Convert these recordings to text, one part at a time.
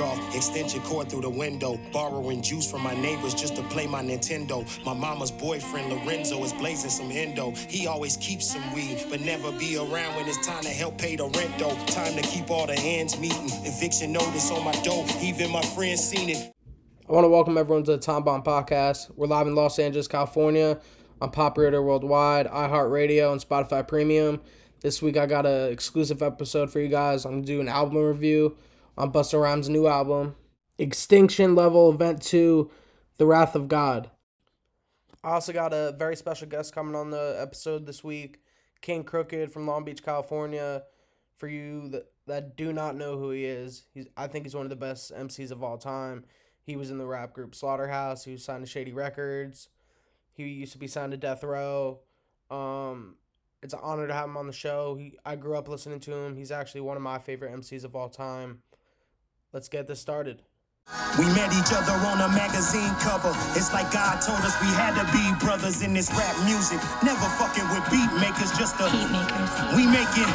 off. Extension cord through the window. Borrowing juice from my neighbors just to play my Nintendo. My mama's boyfriend Lorenzo is blazing some endo. He always keeps some weed, but never be around when it's time to help pay the rent though. Time to keep all the ends meeting. Eviction notice on my door. Even my friends seen it. I want to welcome everyone to the Tom Bomb Podcast. We're live in Los Angeles, California, on Pop Radio Worldwide, iHeartRadio, and Spotify Premium. This week I got an exclusive episode for you guys. I'm gonna do an album review on Busta Rhymes' new album, Extinction Level Event 2, The Wrath of God. I also got a very special guest coming on the episode this week, King Crooked from Long Beach, California. For you that, that do not know who he is, he's I think he's one of the best MCs of all time. He was in the rap group Slaughterhouse. He was signed to Shady Records. He used to be signed to Death Row. Um, it's an honor to have him on the show. He, I grew up listening to him. He's actually one of my favorite MCs of all time. Let's get this started. We met each other on a magazine cover. It's like God told us we had to be brothers in this rap music. Never fucking with beat makers, just a Beat makers. We make it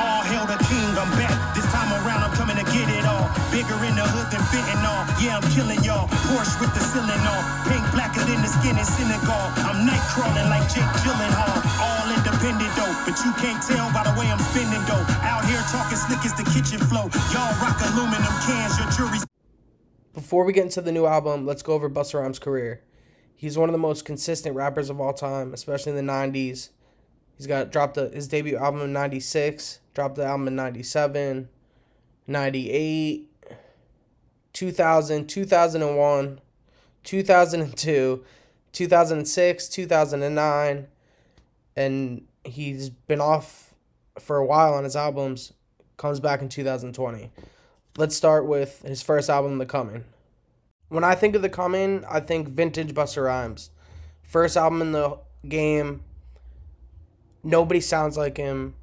all hail the king. I'm back. This time around, I'm coming to get it all. Bigger in the hood than fitting all. Yeah, I'm killing y'all. Porsche with the ceiling on. Pink blacker than the skin in Senegal. I'm night crawling like Jake Gyllenhaal. All independent but you can't tell by the way I'm spending though. Out here talking slick as the kitchen flow. Y'all rock aluminum cans. Your jury's Before we get into the new album, let's go over Busta Rhymes' career. He's one of the most consistent rappers of all time, especially in the 90s. He's got dropped a, his debut album in 96, dropped the album in 97, 98, 2000, 2001, 2002, 2006, 2009, and he's been off for a while on his albums. Comes back in 2020. Let's start with his first album, The Coming. When I think of The Coming, I think vintage Busta Rhymes. First album in the game. Nobody sounds like him.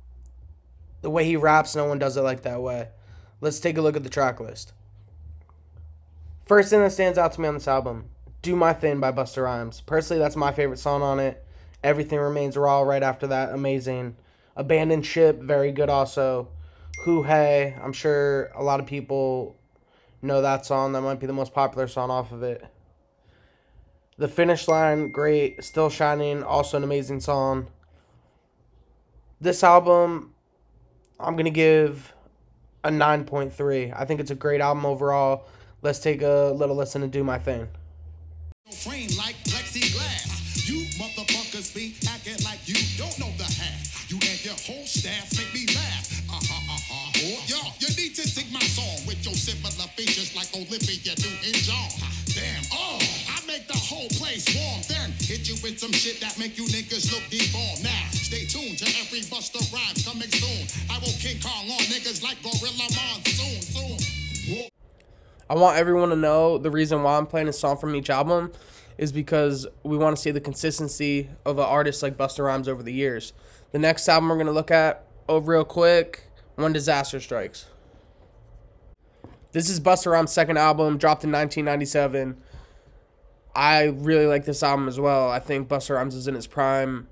The way he raps, no one does it like that way. Let's take a look at the track list. First thing that stands out to me on this album, Do My Thing by Busta Rhymes. Personally, that's my favorite song on it. Everything Remains Raw right after that, amazing. Abandoned Ship, very good also. Woo Hah, I'm sure a lot of people know that song. That might be the most popular song off of it. The Finish Line, great. Still Shining, also an amazing song. This album, I'm going to give a 9.3. I think it's a great album overall. Let's take a little listen and do my thing. Features like Olivia Newton-John. Damn, oh, I make the whole place warm. Then hit you with some shit that make you niggas look deformed. Now, stay tuned to every Busta Rhymes coming soon. I will King Kong on niggas like Gorilla Monsoon. Soon. I want everyone to know the reason why I'm playing a song from each album is because we want to see the consistency of an artist like Busta Rhymes over the years. The next album we're going to look at, oh, real quick, When Disaster Strikes. This is Busta Rhymes' second album, dropped in 1997. I really like this album as well. I think Busta Rhymes is in his prime.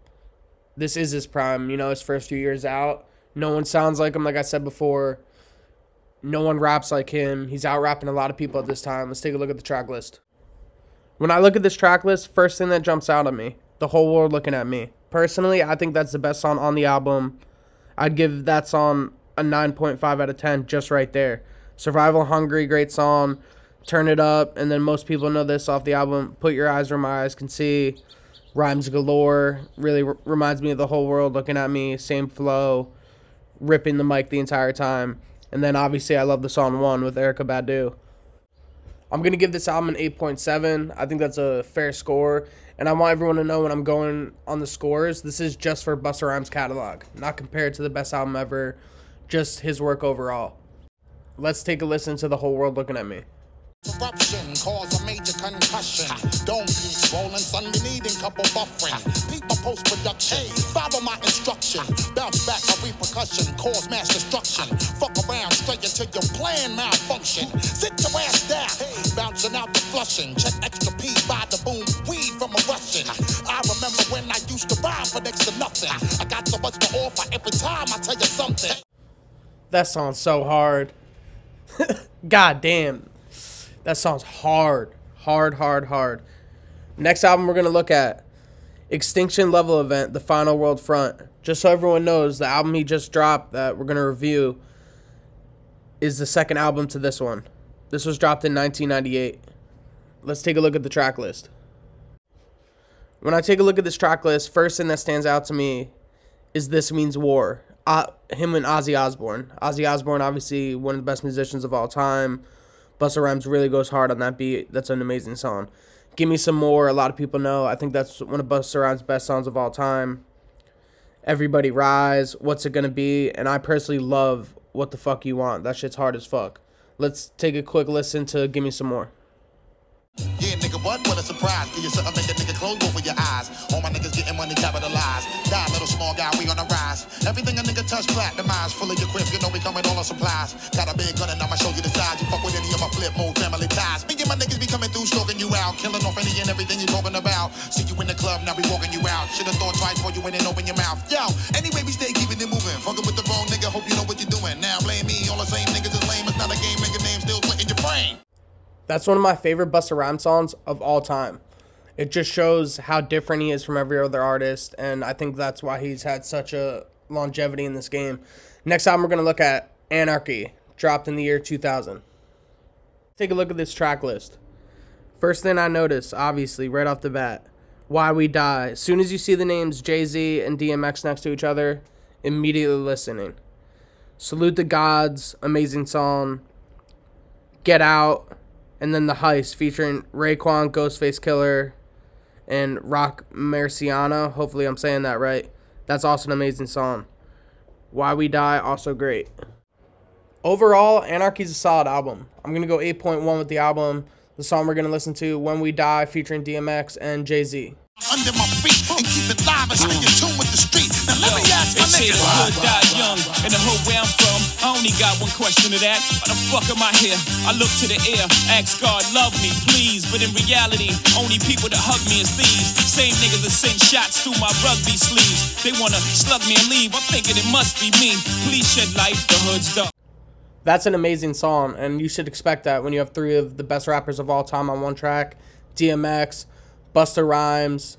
This is his prime, you know, his first few years out. No one sounds like him, like I said before. No one raps like him. He's out rapping a lot of people at this time. Let's take a look at the track list. When I look at this track list, first thing that jumps out at me, the whole world looking at me. Personally, I think that's the best song on the album. I'd give that song a 9.5 out of 10 just right there. Survival Hungry, great song. Turn it up, and then most people know this off the album. Put Your Eyes Where My Eyes Can See. Rhymes galore. Really r- reminds me of the whole world looking at me. Same flow. Ripping the mic the entire time. And then obviously I love the song One with Erykah Badu. I'm gonna give this album an 8.7. I think that's a fair score. And I want everyone to know when I'm going on the scores, this is just for Busta Rhymes catalog, not compared to the best album ever, just his work overall. Let's take a listen to the whole world looking at me. Corruption cause a major concussion. Don't be swollen, son. You needing couple buffering. People post production. Follow my instruction. Bounce back a repercussion. Cause mass destruction. Fuck around straight until your plan malfunction. Sit your ass down. Bouncing out the flushing. Check extra P by the boom. Weed from a Russian. I remember when I used to rhyme for next to nothing. I got so much to offer every time I tell you something. That sounds so hard. God damn. That song's hard. Hard, hard, hard. Next album we're going to look at Extinction Level Event, The Final World Front. Just so everyone knows, the album he just dropped that we're going to review is the second album to this one. This was dropped in 1998. Let's take a look at the track list. When I take a look at this track list, first thing that stands out to me is This Means War. Uh, him and Ozzy Osbourne. Ozzy Osbourne, obviously one of the best musicians of all time. Busta Rhymes really goes hard on that beat. That's an amazing song. Give Me Some More, a lot of people know. I think that's one of Busta Rhymes' best songs of all time. Everybody Rise, What's It Gonna Be, and I personally love What the Fuck You Want. That shit's hard as fuck. Let's take a quick listen to Give Me Some More. Yeah, nigga, what? What a surprise. Give you something, make a nigga close both of your eyes. All my niggas getting money capitalized. Die, little small guy, we on the rise. Everything a nigga touch, platinumized. Full of your you know we come with all our supplies. Got a big gun and I'ma show you the size. You fuck with any of my flip mode family ties. Me and my niggas be coming through, stalking you out. Killing off any and everything you talking about. See you in the club, now we walking you out. Should've thought twice before you went and open your mouth. Yo, anyway, we stay keeping it moving. Fucking with the wrong nigga, hope you know what you're doing. Now blame me, all the same That's one of my favorite Busta Rhymes songs of all time. It just shows how different he is from every other artist, and I think that's why he's had such a longevity in this game. Next album, we're going to look at Anarchy, dropped in the year 2000. Take a look at this track list. First thing I notice, obviously, right off the bat, Why We Die. As soon as you see the names Jay Z and DMX next to each other, immediately listening. Salute the Gods, amazing song. Get Out, and then The Heist featuring Raekwon, Ghostface Killah, and Roc Marciano. Hopefully, I'm saying that right. That's also an amazing song. Why We Die, also great. Overall, Anarchy's a solid album. I'm going to go 8.1 with the album. The song we're going to listen to, When We Die, featuring DMX and Jay Z. Under my feet and keep it live and stay in tune with the street. Now let me ask my They say niggas. the hood died young, and the hood where I'm from. I only got one question to that. Why the fuck am I here? I look to the air, ask God, love me, please. But in reality, only people that hug me is thieves. Same niggas that send shots through my rugby sleeves. They wanna slug me and leave. I'm thinking it must be me. Please shed light, the hood's dark. That's an amazing song, and you should expect that when you have three of the best rappers of all time on one track DMX, Busta Rhymes,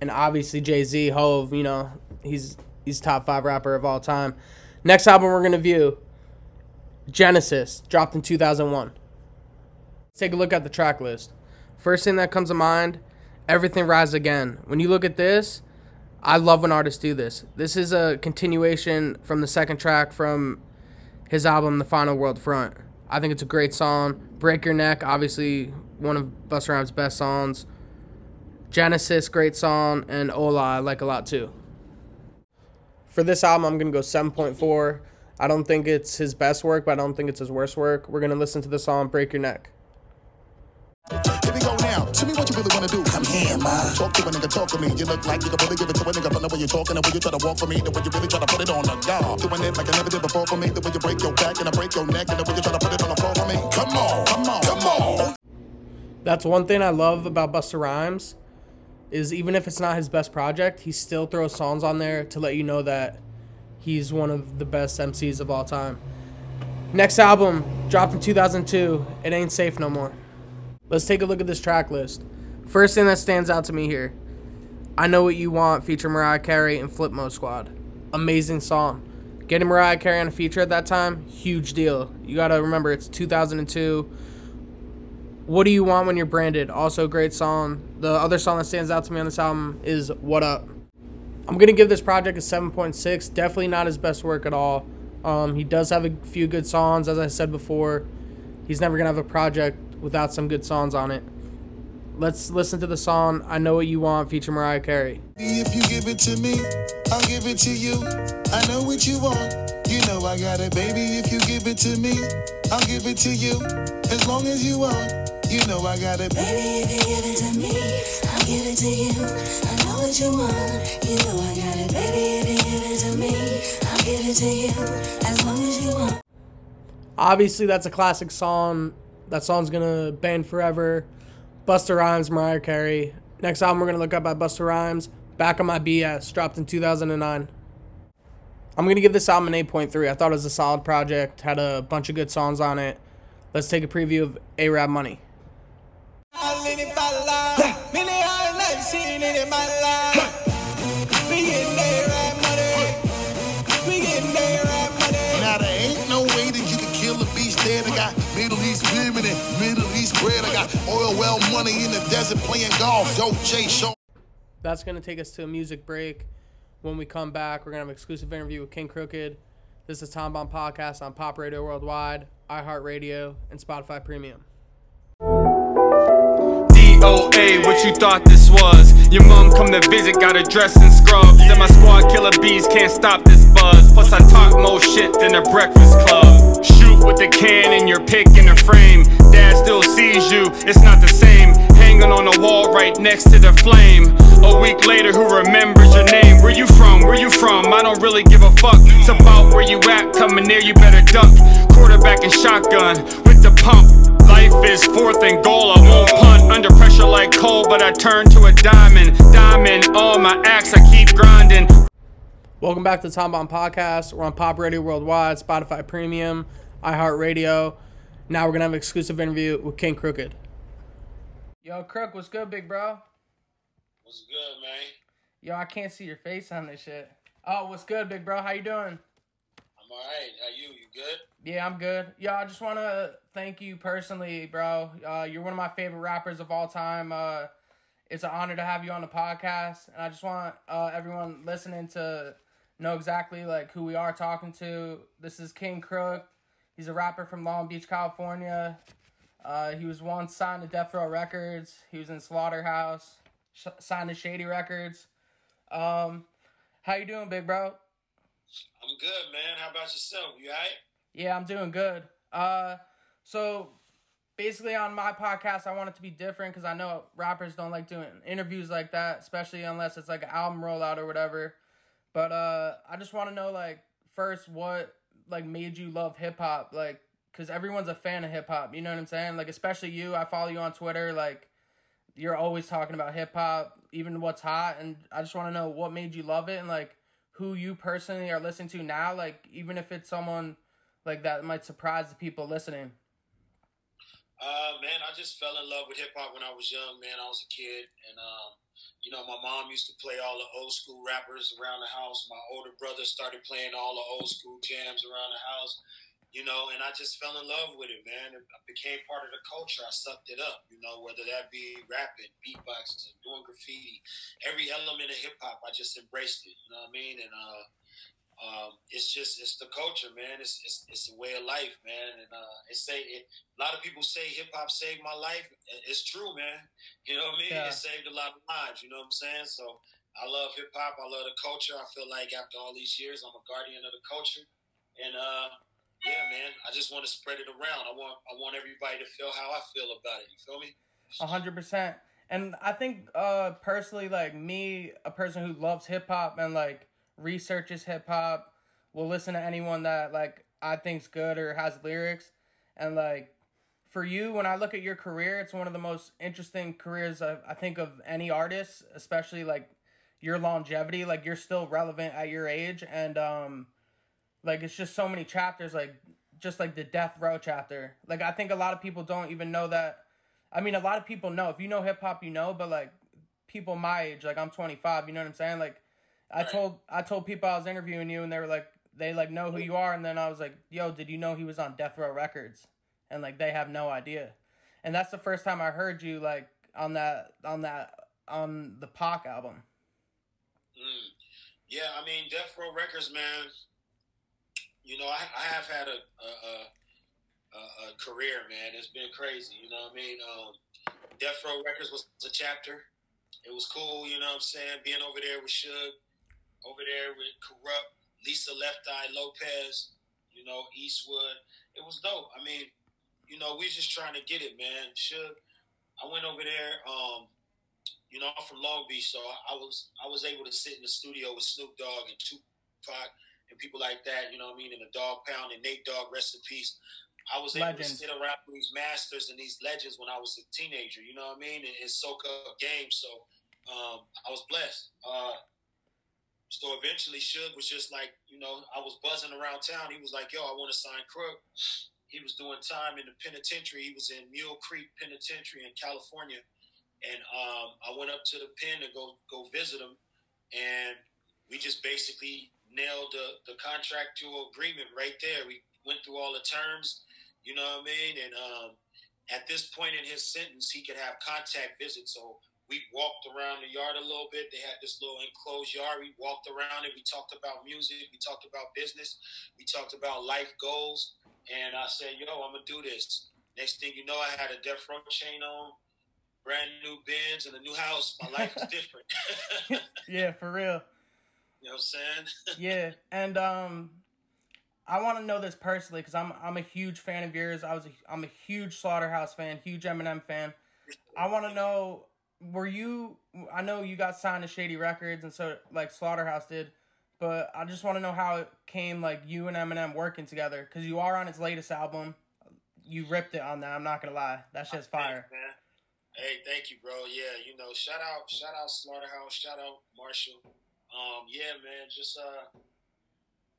and obviously Jay Z, Hove. You know, he's he's top five rapper of all time. Next album we're gonna view Genesis, dropped in 2001. Let's take a look at the track list. First thing that comes to mind, Everybody Rise Again. When you look at this, I love when artists do this. This is a continuation from the second track from his album The Final World Front. I think it's a great song. Break Your Neck, obviously one of Busta Rhymes' best songs. Genesis, great song, and Ola, I like a lot too. For this album, I'm gonna go 7.4. I don't think it's his best work, but I don't think it's his worst work. We're gonna listen to the song Break Your Neck. Here we go now. Tell me what you really wanna do. Come here, ma. Talk to a nigga, talk to me. You look like you can really give it to a nigga from the way you're talking, the way you try to walk for me, the way you really try to put it on the guard. Doing it like I never did before for me, the way you break your back and I break your neck, and the way you try to put it on the floor for me. Come on, come on, come on. That's one thing I love about Busta Rhymes is even if it's not his best project, he still throws songs on there to let you know that he's one of the best MCs of all time. Next album dropped in 2002. It ain't safe no more. Let's take a look at this track list. First thing that stands out to me here, I know what you want feature Mariah Carey and Flip Mode Squad. Amazing song. Getting Mariah Carey on a feature at that time, huge deal. You gotta remember it's 2002. What Do You Want When You're Branded? Also great song. The other song that stands out to me on this album is What Up. I'm going to give this project a 7.6. Definitely not his best work at all. Um, he does have a few good songs, as I said before. He's never going to have a project without some good songs on it. Let's listen to the song I Know What You Want feature Mariah Carey. If you give it to me, I'll give it to you. I know what you want. You know I got it, baby. If you give it to me, I'll give it to you. As long as you want, you know I got it. Baby, if you give it to me, I'll give it to you. I know what you want, you know I got it. Baby, if you give it to me, I'll give it to you. As long as you want. Obviously, that's a classic song. That song's gonna band forever. Busta Rhymes, Mariah Carey. Next album we're gonna look up by Busta Rhymes, Back on My BS, dropped in 2009. I'm gonna give this album an 8.3. I thought it was a solid project. Had a bunch of good songs on it. Let's take a preview of Arab Money. Now there ain't no way that you can kill a beast dead. I got Middle East women and Middle East bread. I got oil well money in the desert playing golf. Dope J show. That's going to take us to a music break. When we come back, we're going to have an exclusive interview with King Crooked. This is Tom Bomb Podcast on Pop Radio Worldwide, iHeartRadio, and Spotify Premium. DOA, what you thought this was? Your mom come to visit, got her dress and scrubs. And my squad killer bees can't stop this buzz. Plus, I talk more shit than a breakfast club. Shoot with the can in your pick in the frame. Dad still sees you, it's not the same. Hanging on the wall right next to the flame. A week later, who remembers your name? Where you from? Where you from? I don't really give a fuck. It's about where you at. Coming near, you better duck. Quarterback and shotgun with the pump. Life is fourth and goal. I won't punt under pressure like coal, but I turn to a diamond. Diamond all my axe. I keep grinding. Welcome back to the Tom Bomb Podcast. We're on Pop Radio Worldwide, Spotify Premium, iHeartRadio. Now we're going to have an exclusive interview with King Crooked. Yo, Crook, what's good, big bro? What's good, man? Yo, I can't see your face on this shit. Oh, what's good, big bro? How you doing? I'm alright. How you? You good? Yeah, I'm good. Yo, I just want to thank you personally, bro. Uh, you're one of my favorite rappers of all time. Uh, it's an honor to have you on the podcast, and I just want uh, everyone listening to know exactly like who we are talking to. This is King Crook. He's a rapper from Long Beach, California. Uh, he was once signed to Death Row Records. He was in Slaughterhouse, sh- signed to Shady Records. Um, how you doing, big bro? I'm good, man. How about yourself? You alright? Yeah, I'm doing good. Uh, so basically on my podcast, I want it to be different because I know rappers don't like doing interviews like that, especially unless it's like an album rollout or whatever. But uh, I just want to know like first what like made you love hip hop, like because everyone's a fan of hip hop. You know what I'm saying? Like especially you. I follow you on Twitter. Like you're always talking about hip hop, even what's hot, and I just want to know what made you love it and like who you personally are listening to now. Like even if it's someone like that might surprise the people listening. Uh, man, I just fell in love with hip hop when I was young, man. I was a kid, and um, you know, my mom used to play all the old school rappers around the house. My older brother started playing all the old school jams around the house. You know, and I just fell in love with it, man. It became part of the culture. I sucked it up, you know, whether that be rapping, beatboxing, doing graffiti, every element of hip hop. I just embraced it. You know what I mean? And uh, um, it's just it's the culture, man. It's it's, it's a way of life, man. And uh, it say it, a lot of people say hip hop saved my life. It's true, man. You know what I mean? Yeah. It saved a lot of lives. You know what I'm saying? So I love hip hop. I love the culture. I feel like after all these years, I'm a guardian of the culture. And uh, yeah, man, I just want to spread it around. I want I want everybody to feel how I feel about it. You feel me? A hundred percent. And I think uh personally like me, a person who loves hip hop and like researches hip hop, will listen to anyone that like I think's good or has lyrics. And like for you, when I look at your career, it's one of the most interesting careers I, I think of any artist, especially like your longevity. Like you're still relevant at your age. And um like it's just so many chapters like just like the death row chapter. Like i think a lot of people don't even know that. I mean a lot of people know. If you know hip hop you know. But like people my age like i'm 25 you know what i'm saying? Like i told i told people i was interviewing you and they were like they like know who you are and then i was like yo did you know he was on death row records and like they have no idea and that's the first time i heard you like on that on that on the Pac album Mm. Yeah, I mean, Death Row Records, man. You know, I, I have had a a, a a a career, man. It's been crazy. You know what I mean? Um, Death Row Records was a chapter. It was cool. You know what I'm saying? Being over there with Suge, over there with Kurupt, Lisa Left Eye Lopez. You know, Eastwood. It was dope. I mean, you know, we just trying to get it, man. Suge. I went over there. Um, you know, I'm from Long Beach, so I was I was able to sit in the studio with Snoop Dogg and Tupac and people like that. You know what I mean? And the Dog Pound and Nate Dogg, rest in peace. I was able Legends. to sit around with these masters and these legends when I was a teenager. You know what I mean? And, and soak up games. So um, I was blessed. Uh, so eventually, Suge was just like, you know, I was buzzing around town. He was like, "Yo, I want to sign Crook." he was doing time in the penitentiary. He was in Mule Creek Penitentiary in California, and um, I went up to the pen to go go visit him, and we just basically nailed the the contractual agreement right there. We went through all the terms, you know what I mean, and um, at this point in his sentence, he could have contact visits. So we walked around the yard a little bit. They had this little enclosed yard. We walked around it. We talked about music. We talked about business. We talked about life goals. And I said, yo, I'm going to do this. Next thing you know, I had a death row chain on, brand new Benz, and a new house. My life is different. yeah, for real. You know what I'm saying? yeah, and um, I want to know this personally because I'm I'm a huge fan of yours. I was a, I'm a huge Slaughterhouse fan, huge Eminem fan. I want to know were you? I know you got signed to Shady Records, and so like Slaughterhouse did. But I just want to know how it came, like you and Eminem working together, because you are on his latest album. You ripped it on that. I'm not gonna lie, that shit's fire. Hey, thank you, bro. Yeah, you know, shout out, shout out Slaughterhouse, shout out Marshall. Um, yeah, man, just uh,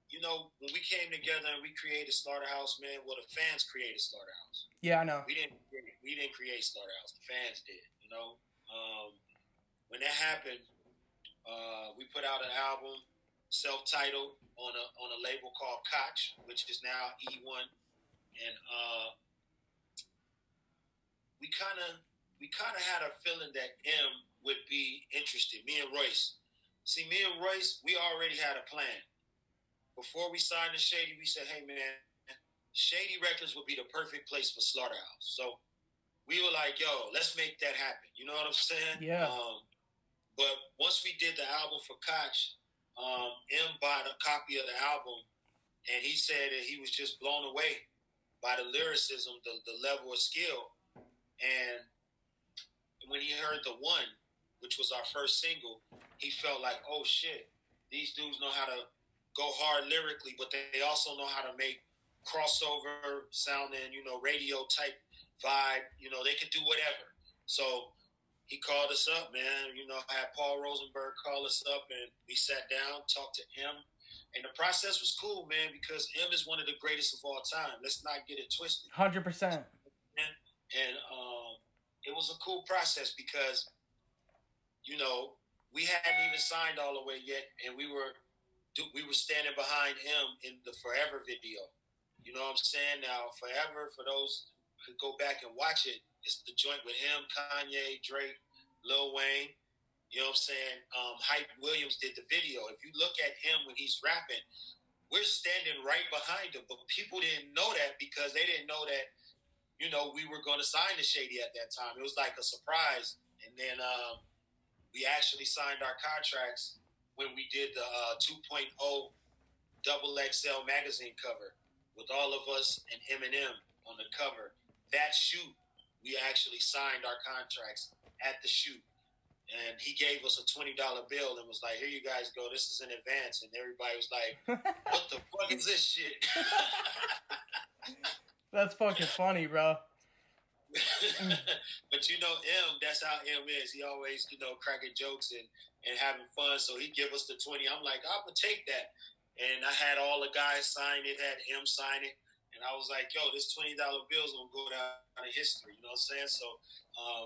you know, when we came together and we created Slaughterhouse, man, well, the fans created Slaughterhouse. Yeah, I know. We didn't, we didn't create Slaughterhouse. The fans did. You know, um, when that happened, uh, we put out an album self-titled on a on a label called Koch, which is now E1, and uh, we kind of we kind of had a feeling that M would be interested. Me and Royce. See, me and Royce, we already had a plan. Before we signed to Shady, we said, "Hey, man, Shady Records would be the perfect place for Slaughterhouse." So we were like, "Yo, let's make that happen." You know what I'm saying? Yeah. Um, but once we did the album for Koch, um, M bought a copy of the album, and he said that he was just blown away by the lyricism, the, the level of skill. And when he heard the one, which was our first single, he felt like, oh shit, these dudes know how to go hard lyrically, but they also know how to make crossover sounding, you know, radio type vibe. You know, they could do whatever. So he called us up, man. You know, I had Paul Rosenberg call us up, and we sat down, talked to him, and the process was cool, man, because M is one of the greatest of all time. Let's not get it twisted. Hundred percent. And um, it was a cool process because, you know, we hadn't even signed all the way yet, and we were we were standing behind him in the Forever video. You know what I'm saying? Now, Forever, for those who go back and watch it, it's the joint with him, Kanye, Drake, Lil Wayne. You know what I'm saying? Um, Hype Williams did the video. If you look at him when he's rapping, we're standing right behind him. But people didn't know that because they didn't know that, you know, we were going to sign to Shady at that time. It was like a surprise. And then um, we actually signed our contracts when we did the uh, 2.0 double XL magazine cover with all of us and Eminem on the cover. That shoot, we actually signed our contracts at the shoot. And he gave us a twenty dollar bill and was like, "Here you guys go. This is in advance." And everybody was like, "What the fuck is this shit?" That's fucking funny, bro. but you know, M, that's how M is. He always, you know, cracking jokes and, and having fun. So he give us the 20. I'm like, I'm going to take that. And I had all the guys sign it, had M sign it. And I was like, yo, this $20 bill's going to go down in history. You know what I'm saying? So, um,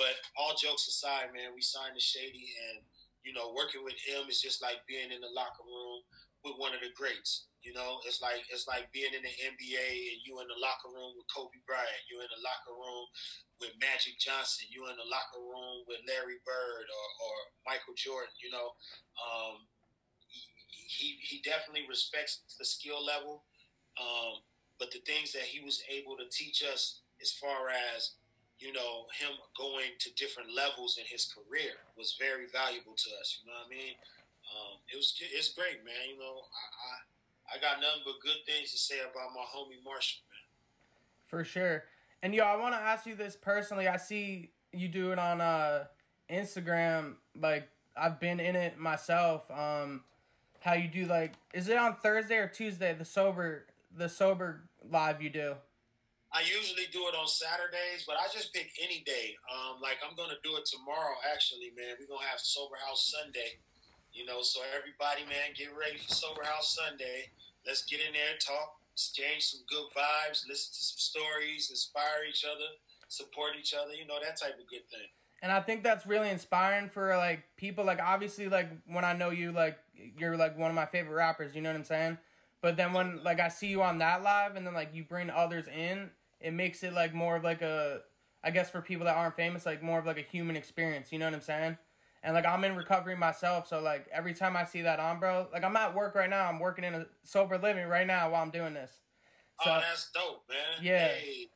but all jokes aside, man, we signed the Shady. And, you know, working with him is just like being in the locker room with one of the greats. You know, it's like it's like being in the NBA and you in the locker room with Kobe Bryant. You in the locker room with Magic Johnson. You in the locker room with Larry Bird or, or Michael Jordan. You know, um, he he definitely respects the skill level, um, but the things that he was able to teach us as far as you know him going to different levels in his career was very valuable to us. You know what I mean? Um, it was it's great, man. You know, I, I I got nothing but good things to say about my homie Marshall, man. For sure. And yo, I want to ask you this personally. I see you do it on uh, Instagram. Like I've been in it myself. Um, how you do like? Is it on Thursday or Tuesday? The sober, the sober live you do. I usually do it on Saturdays, but I just pick any day. Um, like I'm gonna do it tomorrow. Actually, man, we're gonna have Sober House Sunday. You know, so everybody, man, get ready for Sober House Sunday. Let's get in there, talk exchange some good vibes, listen to some stories, inspire each other, support each other. You know that type of good thing. And I think that's really inspiring for like people like obviously like when I know you like you're like one of my favorite rappers, you know what I'm saying? But then when like I see you on that live and then like you bring others in, it makes it like more of like a I guess for people that aren't famous, like more of like a human experience, you know what I'm saying? And like I'm in recovery myself, so like every time I see that on, bro, like I'm at work right now, I'm working in a sober living right now while I'm doing this. Oh, so oh, that's dope, man. Yeah. Hey,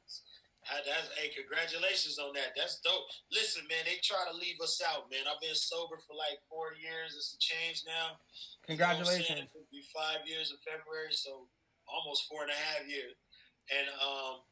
I- that's, hey, congratulations on that. That's dope. Listen, man, they try to leave us out, man. I've been sober for like four years. It's a change now. Congratulations. You know what I'm saying? It'll be five years in February, so almost four and a half years. And um,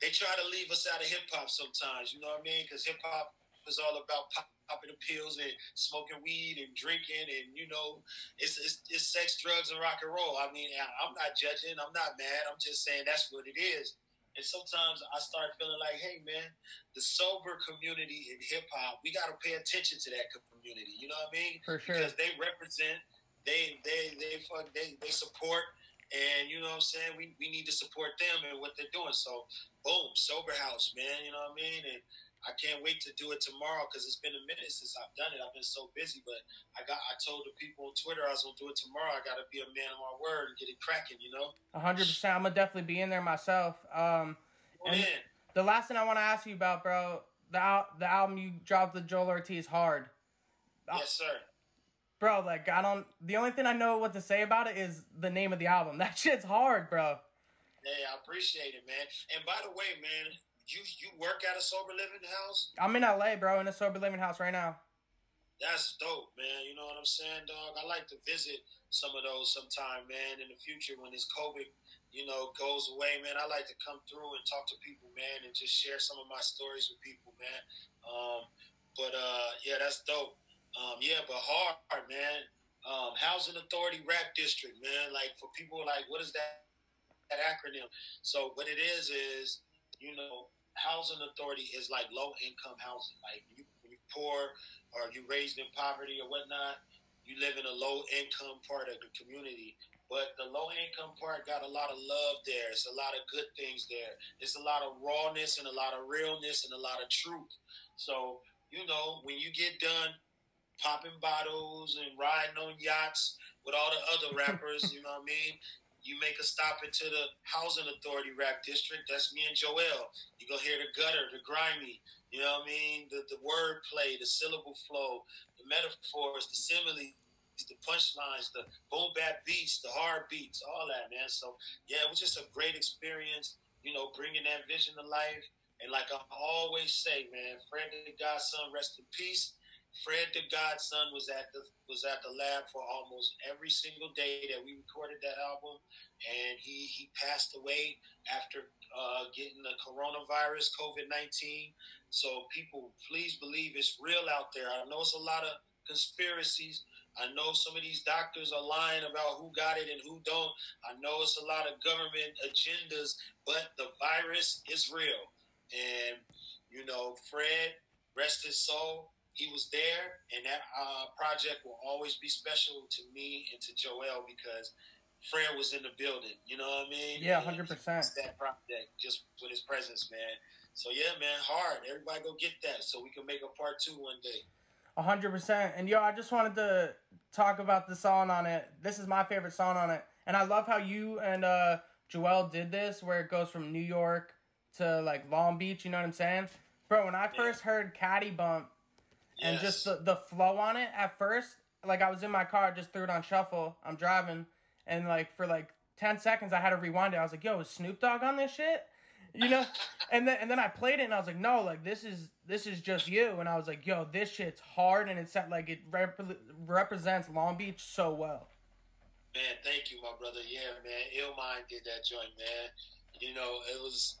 they try to leave us out of hip hop sometimes. You know what I mean? Because hip hop is all about pop- popping the pills and smoking weed and drinking, and you know, it's, it's it's sex, drugs, and rock and roll. I mean, I- I'm not judging. I'm not mad. I'm just saying that's what it is. And sometimes I start feeling like, hey, man, the sober community in hip hop, we got to pay attention to that community. You know what I mean? For sure. Because they represent, they they they fuck, they they support, and you know what I'm saying. We we need to support them and what they're doing. So, boom, sober house, man. You know what I mean? And I can't wait to do it tomorrow because it's been a minute since I've done it. I've been so busy, but I got I told the people on Twitter I was gonna do it tomorrow. I got to be a man of my word and get it cracking. You know. Hundred percent. I'm gonna definitely be in there myself. Um, and Man. the last thing I want to ask you about, bro, the al- the album you dropped with Joel Ortiz, hard, Yes, sir. bro. Like I don't. The only thing I know what to say about it is the name of the album. That shit's hard, bro. Hey, I appreciate it, man. And by the way, man, you you work at a sober living house? I'm in LA, bro, in a sober living house right now. That's dope, man. You know what I'm saying, dog? I like to visit some of those sometime, man, in the future when this COVID, you know, goes away, man. I like to come through and talk to people, man, and just share some of my stories with people, man. Um, but uh, yeah, that's dope. Um, yeah, but hard, man. Um, Housing Authority Rap District, man. Like for people, like what is that? That acronym. So what it is is, you know, housing authority is like low income housing. Like you, when you poor or you raised in poverty or whatnot, you live in a low income part of the community. But the low income part got a lot of love there. It's a lot of good things there. It's a lot of rawness and a lot of realness and a lot of truth. So, you know, when you get done popping bottles and riding on yachts with all the other rappers, you know what I mean? You make a stop into the housing authority rap district. That's me and Joel. You go hear the gutter, the grimy, you know what I mean? The the wordplay, the syllable flow, the metaphors, the similes, the punchlines, the boom bap beats, the hard beats, all that, man. So yeah, it was just a great experience, you know, bringing that vision to life. And like I always say, man, Fred the Godson, rest in peace. Fred the Godson was at the was at the lab for almost every single day that we recorded that album, and he he passed away after uh, getting the coronavirus, COVID nineteen. So people, please believe it's real out there. I know it's a lot of conspiracies. I know some of these doctors are lying about who got it and who don't. I know it's a lot of government agendas, but the virus is real. And you know, Fred, rest his soul he was there, and that uh, project will always be special to me and to Joel because Fred was in the building. You know what I mean? Yeah, 100%. That project, just with his presence, man. So yeah, man, hard. Everybody go get that so we can make a part two one day. A hundred percent. And yo, I just wanted to talk about the song on it. This is my favorite song on it, and I love how you and uh, Joel did this, where it goes from New York to like Long Beach. You know what I'm saying, bro? When I first heard Caddy Bump and just the the flow on it at first, like I was in my car, just threw it on shuffle. I'm driving, and like for like ten seconds, I had to rewind it. I was like, "Yo, is Snoop Dogg on this shit?" You know, and then and then I played it, and I was like, "No, like this is this is just you." And I was like, "Yo, this shit's hard," and it's like it rep- represents Long Beach so well. Man, thank you, my brother. Yeah, man. Illmind did that joint, man. You know, it was.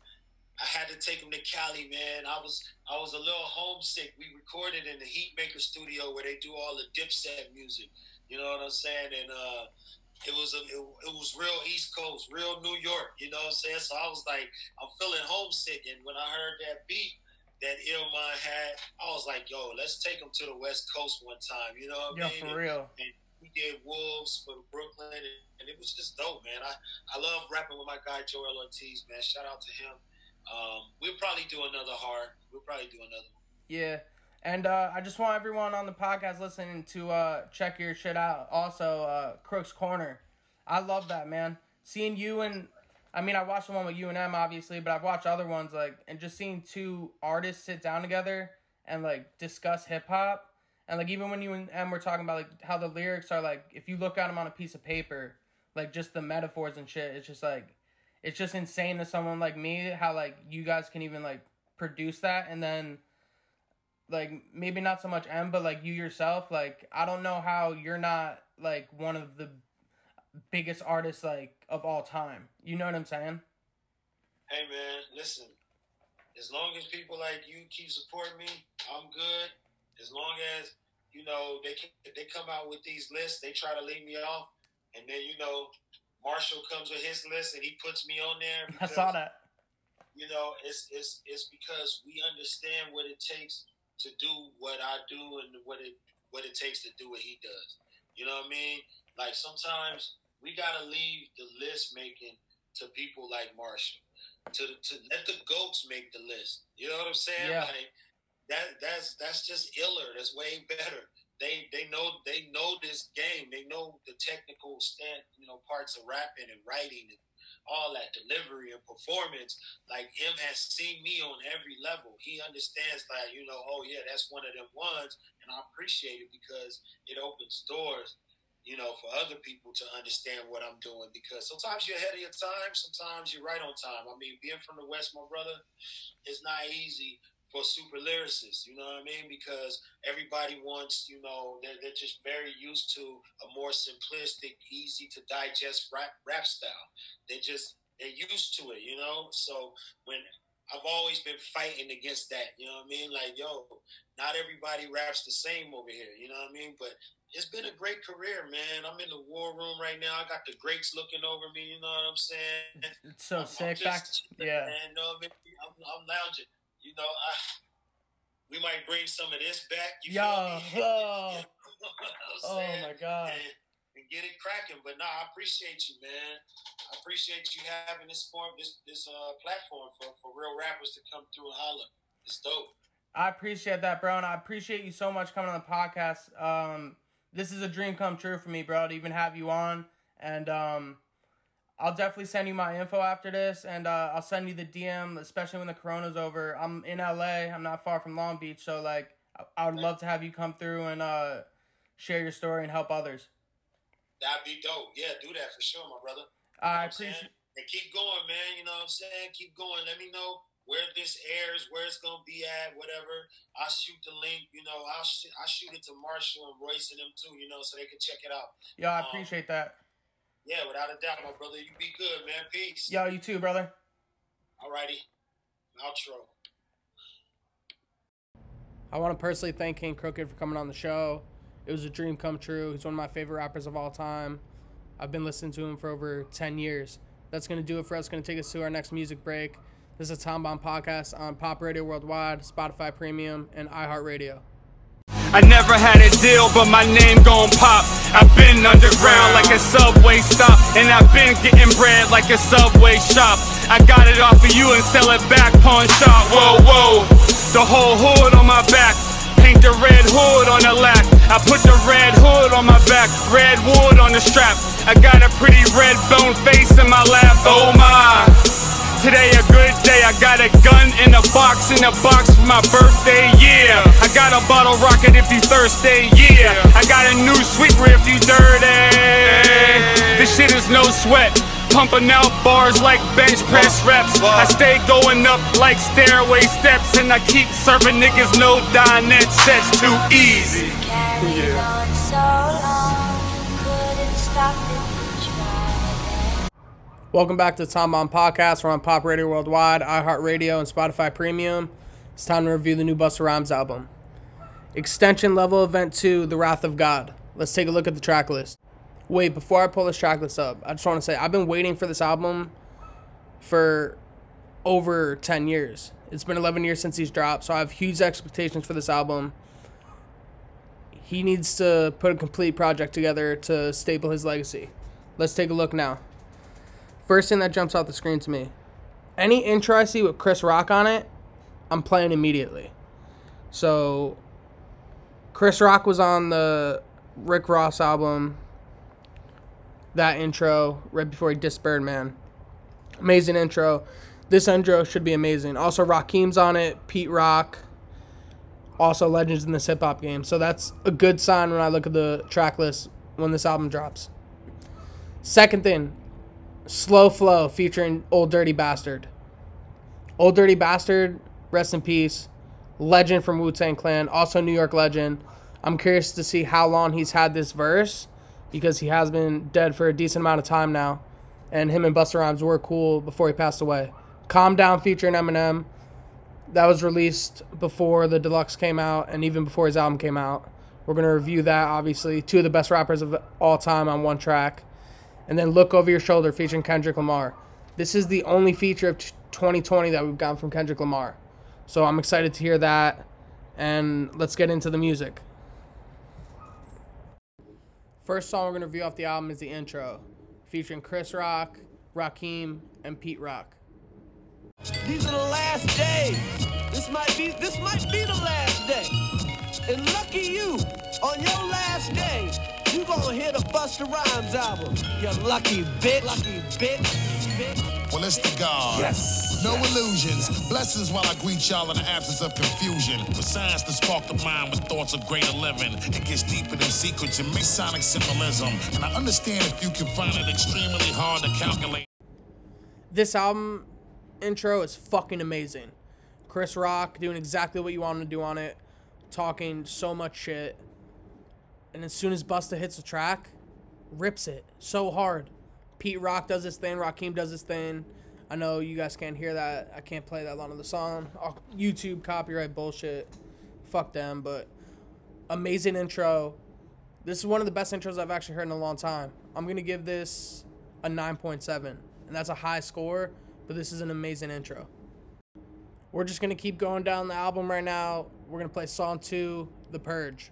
I had to take him to Cali, man. I was I was a little homesick. We recorded in the Heatmaker studio where they do all the Dipset music. You know what I'm saying? And uh, it was a, it, it was real East Coast, real New York. You know what I'm saying? So I was like, I'm feeling homesick. And when I heard that beat that Illmind had, I was like, yo, let's take him to the West Coast one time. You know what Yo, I mean? for real. And we did Wolves for Brooklyn, and, and it was just dope, man. I I love rapping with my guy Joel Ortiz, man. Shout out to him. Um, we'll probably do another hard. We'll probably do another. one. Yeah. And uh, I just want everyone on the podcast listening to uh, check your shit out. Also, uh, Crooks Corner. I love that, man. Seeing you and, I mean, I watched the one with you and M, obviously, but I've watched other ones, like, and just seeing two artists sit down together and, like, discuss hip hop. And, like, even when you and M were talking about, like, how the lyrics are, like, if you look at them on a piece of paper, like, just the metaphors and shit, it's just, like, it's just insane to someone like me how, like, you guys can even, like, produce that and then like maybe not so much M, but like you yourself, like I don't know how you're not like one of the biggest artists like of all time. You know what I'm saying? Hey man, listen. As long as people like you keep supporting me, I'm good. As long as you know they they come out with these lists, they try to leave me off, and then you know Marshall comes with his list and he puts me on there. I saw that. You know, it's it's it's because we understand what it takes to do what I do and what it what it takes to do what he does. You know what I mean? Like sometimes we gotta leave the list making to people like Marshall. To to let the goats make the list. You know what I'm saying? Yeah. Like that that's that's just iller. That's way better. They they know they know this game. They know the technical stand know parts of rapping and writing and all that delivery and performance. Like him has seen me on every level. He understands like, you know, oh yeah, that's one of them ones. And I appreciate it because it opens doors, you know, for other people to understand what I'm doing. Because sometimes you're ahead of your time, sometimes you're right on time. I mean, being from the West, my brother, it's not easy for super lyricists, you know what I mean? Because everybody wants, you know, they're, they're just very used to a more simplistic, easy to digest rap, rap style. They just, they're used to it, you know? So when I've always been fighting against that, you know what I mean? Like, yo, not everybody raps the same over here, you know what I mean? But it's been a great career, man. I'm in the war room right now. I got the greats looking over me, you know what I'm saying? It's so I'm- I'm sick. just Back, yeah. Man, know what I mean? I'm, I'm lounging. You know, I, we might bring some of this back. You Yo, feel me? oh. Oh my god. And, and get it cracking. But nah, I appreciate you, man. I appreciate you having this form, this this uh platform for, for real rappers to come through and holler. It's dope. I appreciate that, bro, and I appreciate you so much coming on the podcast. Um, this is a dream come true for me, bro, to even have you on. And um, I'll definitely send you my info after this, and uh, I'll send you the DM, especially when the corona's over. I'm in LA. I'm not far from Long Beach, so like, I, I would love to have you come through and uh, share your story and help others. That'd be dope. Yeah, do that for sure, my brother. I You I'm appreciate. And keep going, man. You know what I'm saying? Keep going. Let me know where this airs, where it's gonna be at, whatever. I'll shoot the link. You know, I'll sh- I'll shoot it to Marshall and Royce and them too. You know, so they can check it out. Yeah, I Um, appreciate that. Yeah, without a doubt, my brother. You be good, man. Peace. Yo, you too, brother. Alrighty. Outro. I want to personally thank King Crooked for coming on the show. It was a dream come true. He's one of my favorite rappers of all time. I've been listening to him for over 10 years. That's going to do it for us. Going to take us to our next music break. This is a Tom Bomb podcast on Pop Radio Worldwide, Spotify Premium, and iHeartRadio. I never had a deal, but my name gon' pop. I've been underground like a subway stop, and I've been getting bread like a subway shop. I got it off of you and sell it back, pawn shop. Whoa, whoa, the whole hood on my back. Paint the red hood on the lack. I put the red hood on my back, red wood on the strap. I got a pretty red bone face in my lap. Oh my. Today a good day, I got a gun in a box, in a box for my birthday, yeah. I got a bottle rocket if you thirsty, yeah. I got a new sweeper if you dirty. This shit is no sweat. Pumping out bars like bench press reps. I stay going up like stairway steps, and I keep serving niggas no dinette sets too easy. Carried Welcome back to the Tom Bomb podcast. We're on Pop Radio Worldwide, iHeartRadio, and Spotify Premium. It's time to review the new Busta Rhymes album. Extinction level event 2, The Wrath of God. Let's take a look at the track list. Wait, before I pull this track list up, I just want to say I've been waiting for this album for over 10 years. It's been 11 years since he's dropped, so I have huge expectations for this album. he needs to put a complete project together to staple his legacy. Let's take a look now. First thing that jumps off the screen to me any intro I see with Chris Rock on it, I'm playing immediately. So, Chris Rock was on the Rick Ross album. That intro right before he dissed Birdman. Amazing intro. This intro should be amazing. Also, Rakim's on it. Pete Rock. Also, legends in this hip hop game. So that's a good sign when I look at the track list when this album drops. Second thing, Slow Flow featuring Old Dirty Bastard. Old Dirty Bastard, rest in peace. Legend from Wu Tang Clan, also New York legend. I'm curious to see how long he's had this verse because he has been dead for a decent amount of time now. And him and Busta Rhymes were cool before he passed away. Calm Down featuring Eminem. That was released before the deluxe came out and even before his album came out. We're going to review that, obviously. Two of the best rappers of all time on one track. And then Look Over Your Shoulder featuring Kendrick Lamar. This is the only feature of 2020 that we've gotten from Kendrick Lamar. So I'm excited to hear that. And let's get into the music. First song we're going to review off the album is the intro, featuring Chris Rock, Rakim, and Pete Rock. These are the last days. This might be this might be the last day. And lucky you, on your last day, you gonna hear the Busta Rhymes album. You lucky bitch. Lucky bitch. bitch. Well, it's the God. Yes. No illusions. Blessings while I greet y'all in the absence of confusion. Besides the spark of mind with thoughts of greater living. It gets deeper than secrets and Masonic symbolism. And I understand if you can find it extremely hard to calculate. This album intro is fucking amazing. Chris Rock doing exactly what you want him to do on it, talking so much shit. And as soon as Busta hits the track, rips it so hard. Pete Rock does this thing, Rakim does this thing. I know you guys can't hear that. I can't play that long of the song. YouTube copyright bullshit. Fuck them, but amazing intro. This is one of the best intros I've actually heard in a long time. I'm going to give this a 9.7, and that's a high score, but this is an amazing intro. We're just going to keep going down the album right now. We're going to play song 2, The Purge.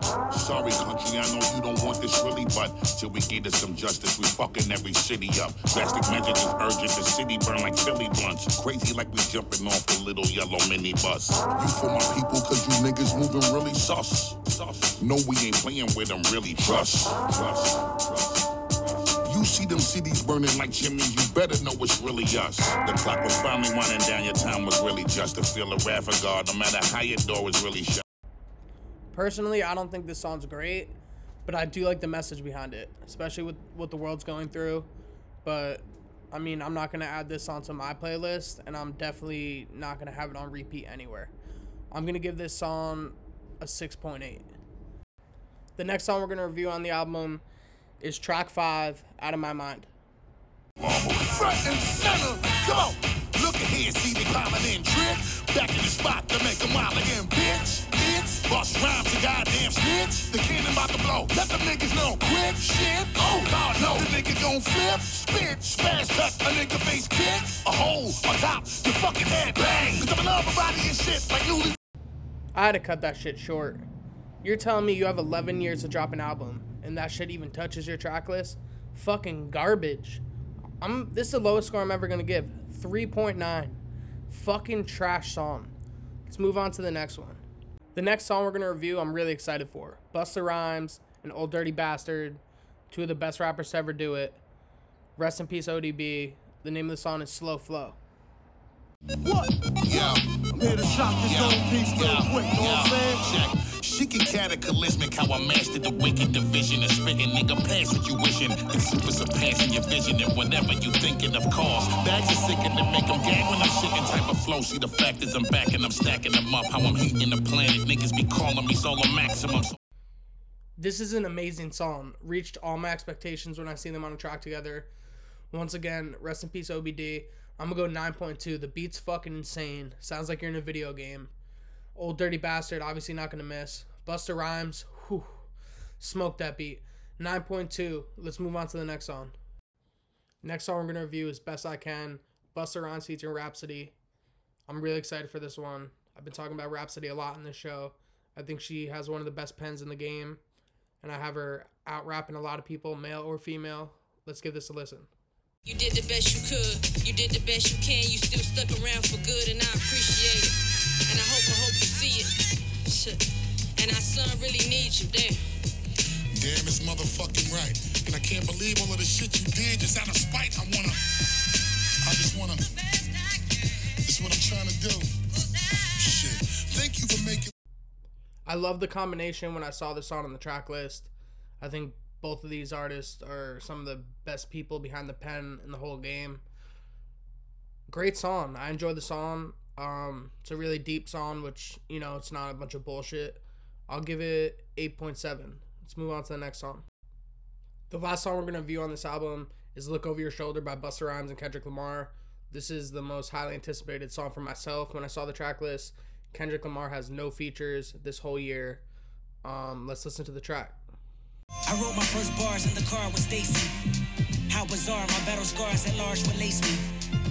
Sorry, country, I know you don't want this really, but till we get to some justice, we fucking every city up. Drastic measures is urgent, the city burn like Philly blunts. Crazy like we jumping off the little yellow minibus. You for my people, cause you niggas moving really sus. sus. No, we ain't playing with them, really. Trust, trust, trust. You see them cities burning like chimneys, you better know it's really us. The clock was finally winding down, your time was really just to feel the wrath of God, no matter how your door was really shut. Personally, I don't think this song's great, but I do like the message behind it, especially with what the world's going through. But I mean, I'm not gonna add this onto my playlist, and I'm definitely not gonna have it on repeat anywhere. I'm gonna give this song a 6.8. The next song we're gonna review on the album is track five, "Out of My Mind." Front and center, come on. Look see they piling in trick. Back in the spot to make a mile again, bitch. It's bust rhymes, a goddamn snitch. The cannon about to blow, let the niggas know. Quick shit, oh god no. The nigga gon' flip, spit, smash, cut, a nigga face kick. A hole on top, your fucking head bang. Cause I'm in love with body and shit like newly. I had to cut that shit short. You're telling me you have 11 years to drop an album, and that shit even touches your track list? Fucking garbage. I'm. This is the lowest score I'm ever gonna give. 3.9. Fucking trash song. Let's move on to the next one. The next song we're gonna review, I'm really excited for. Busta Rhymes and Old Dirty Bastard, two of the best rappers to ever do it. Rest in peace, ODB. The name of the song is Slow Flow. What? Yeah. I'm here to shock this Yeah, old piece real yeah, quick, know what I'm saying? Check. Can cataclysmic how I mastered the wicked division of spitting. Nigga, pass what you wishing. It's super surpassing your vision. And whenever you thinking of cause, bags are sick and they make them gag when I'm shitting type of flow. See, the fact is I'm back and I'm stacking them up. How I'm heating the planet. Niggas be calling me solar maximum. This is an amazing song. Reached all my expectations when I seen them on a track together. Once again, rest in peace, OBD. I'm gonna go 9.2. The beat's fucking insane. Sounds like you're in a video game. Old Dirty Bastard, obviously not gonna miss. Busta Rhymes, whew, smoke that beat. 9.2. Let's move on to the next song. Next song we're gonna review is Best I Can. Busta Rhymes featuring Rapsody. I'm really excited for this one. I've been talking about Rapsody a lot in this show. I think she has one of the best pens in the game, and I have her out rapping a lot of people, male or female. Let's give this a listen. You did the best you could. You did the best you can. You still stuck around for good, and I appreciate it. And I hope, I hope you see it. Shit. And our son really needs you. Damn. Damn, it's motherfucking right. And I can't believe all of the shit you did just out of spite. I wanna. I just wanna. That's what I'm trying to do. Shit. Thank you for making. I love the combination when I saw this song on the track list. I think both of these artists are some of the best people behind the pen in the whole game. Great song. I enjoy the song. Um, it's a really deep song, which you know it's not a bunch of bullshit. I'll give it eight point seven. Let's move on to the next song. The last song we're gonna view on this album is "Look Over Your Shoulder" by Busta Rhymes and Kendrick Lamar. This is the most highly anticipated song for myself. When I saw the track list, Kendrick Lamar has no features this whole year. Um, let's listen to the track. I wrote my first bars in the car with Stacy. How bizarre, my battle scars at large would lace me.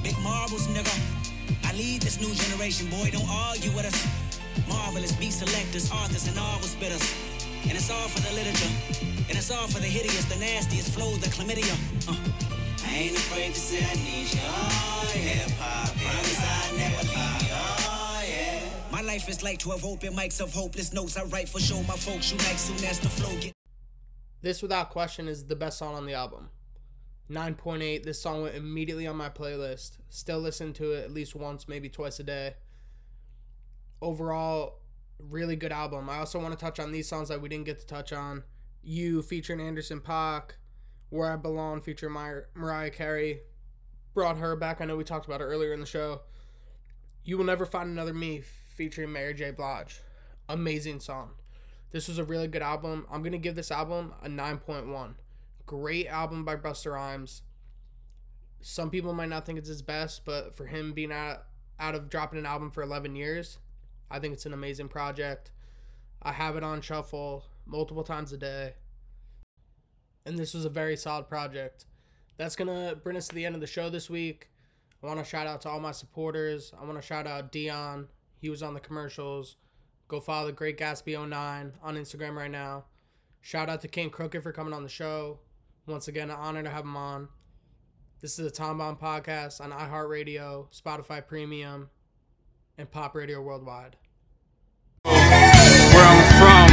Big marbles, nigga. Lead this new generation, boy, don't argue with us. Marvelous beat selectors, authors, and novel spitters. And it's all for the literature. And it's all for the hideous, the nastiest flows, the chlamydia. Uh. I ain't afraid to say I need you. Oh, yeah. Promise I never leave you. My life is like 12 open mics of hopeless notes I write for show my folks unite soon as the flow get. This, without question, is the best song on the album. 9.8. This song went immediately on my playlist. Still listen to it at least once, maybe twice a day. Overall, really good album. I also want to touch on these songs that we didn't get to touch on. You featuring Anderson Paak, Where I Belong featuring Mar- Mariah Carey. Brought her back. I know we talked about it earlier in the show. You Will Never Find Another Me featuring Mary J. Blige. Amazing song. This was a really good album. I'm going to give this album a 9.1. Great album by Busta Rhymes. Some people might not think it's his best, but for him being out, out of dropping an album for 11 years, I think it's an amazing project. I have it on shuffle multiple times a day. And this was a very solid project. That's going to bring us to the end of the show this week. I want to shout out to all my supporters. I want to shout out Dion. He was on the commercials. Go follow the Great Gatsby 09 on Instagram right now. Shout out to KXNG Crooked for coming on the show. Once again, an honor to have him on. This is the Tom Bomb Podcast on iHeartRadio, Spotify Premium, and Pop Radio Worldwide. Where I'm from.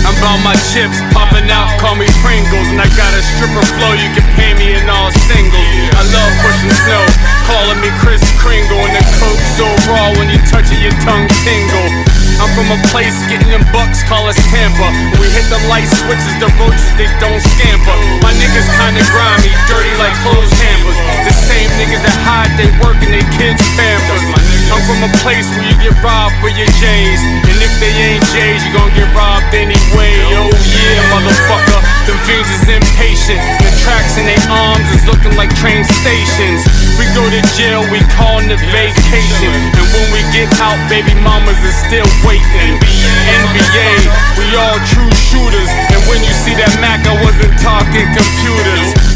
I'm about my chips popping out, call me Pringles. And I got a stripper flow, you can pay me in all singles. I love pushing snow, calling me Kris Kringle. And the coke so raw when you touch it, your tongue tingle. I'm from a place getting them bucks, call us Tampa. When we hit the light switches, the roaches, they don't scamper. My niggas kinda grimy, dirty like clothes hampers. The same niggas that hide they work and they kids pampers. I'm from a place where you get robbed for your J's. And if they ain't J's, you gon' get robbed anyway. Oh yeah, motherfucker. Them fiends is impatient. The tracks in their arms is looking like train stations. We go to jail, we call it vacation. And when we get out, baby mamas is still waiting. NBA, we all true shooters. And when you see that Mac, I wasn't talking computers.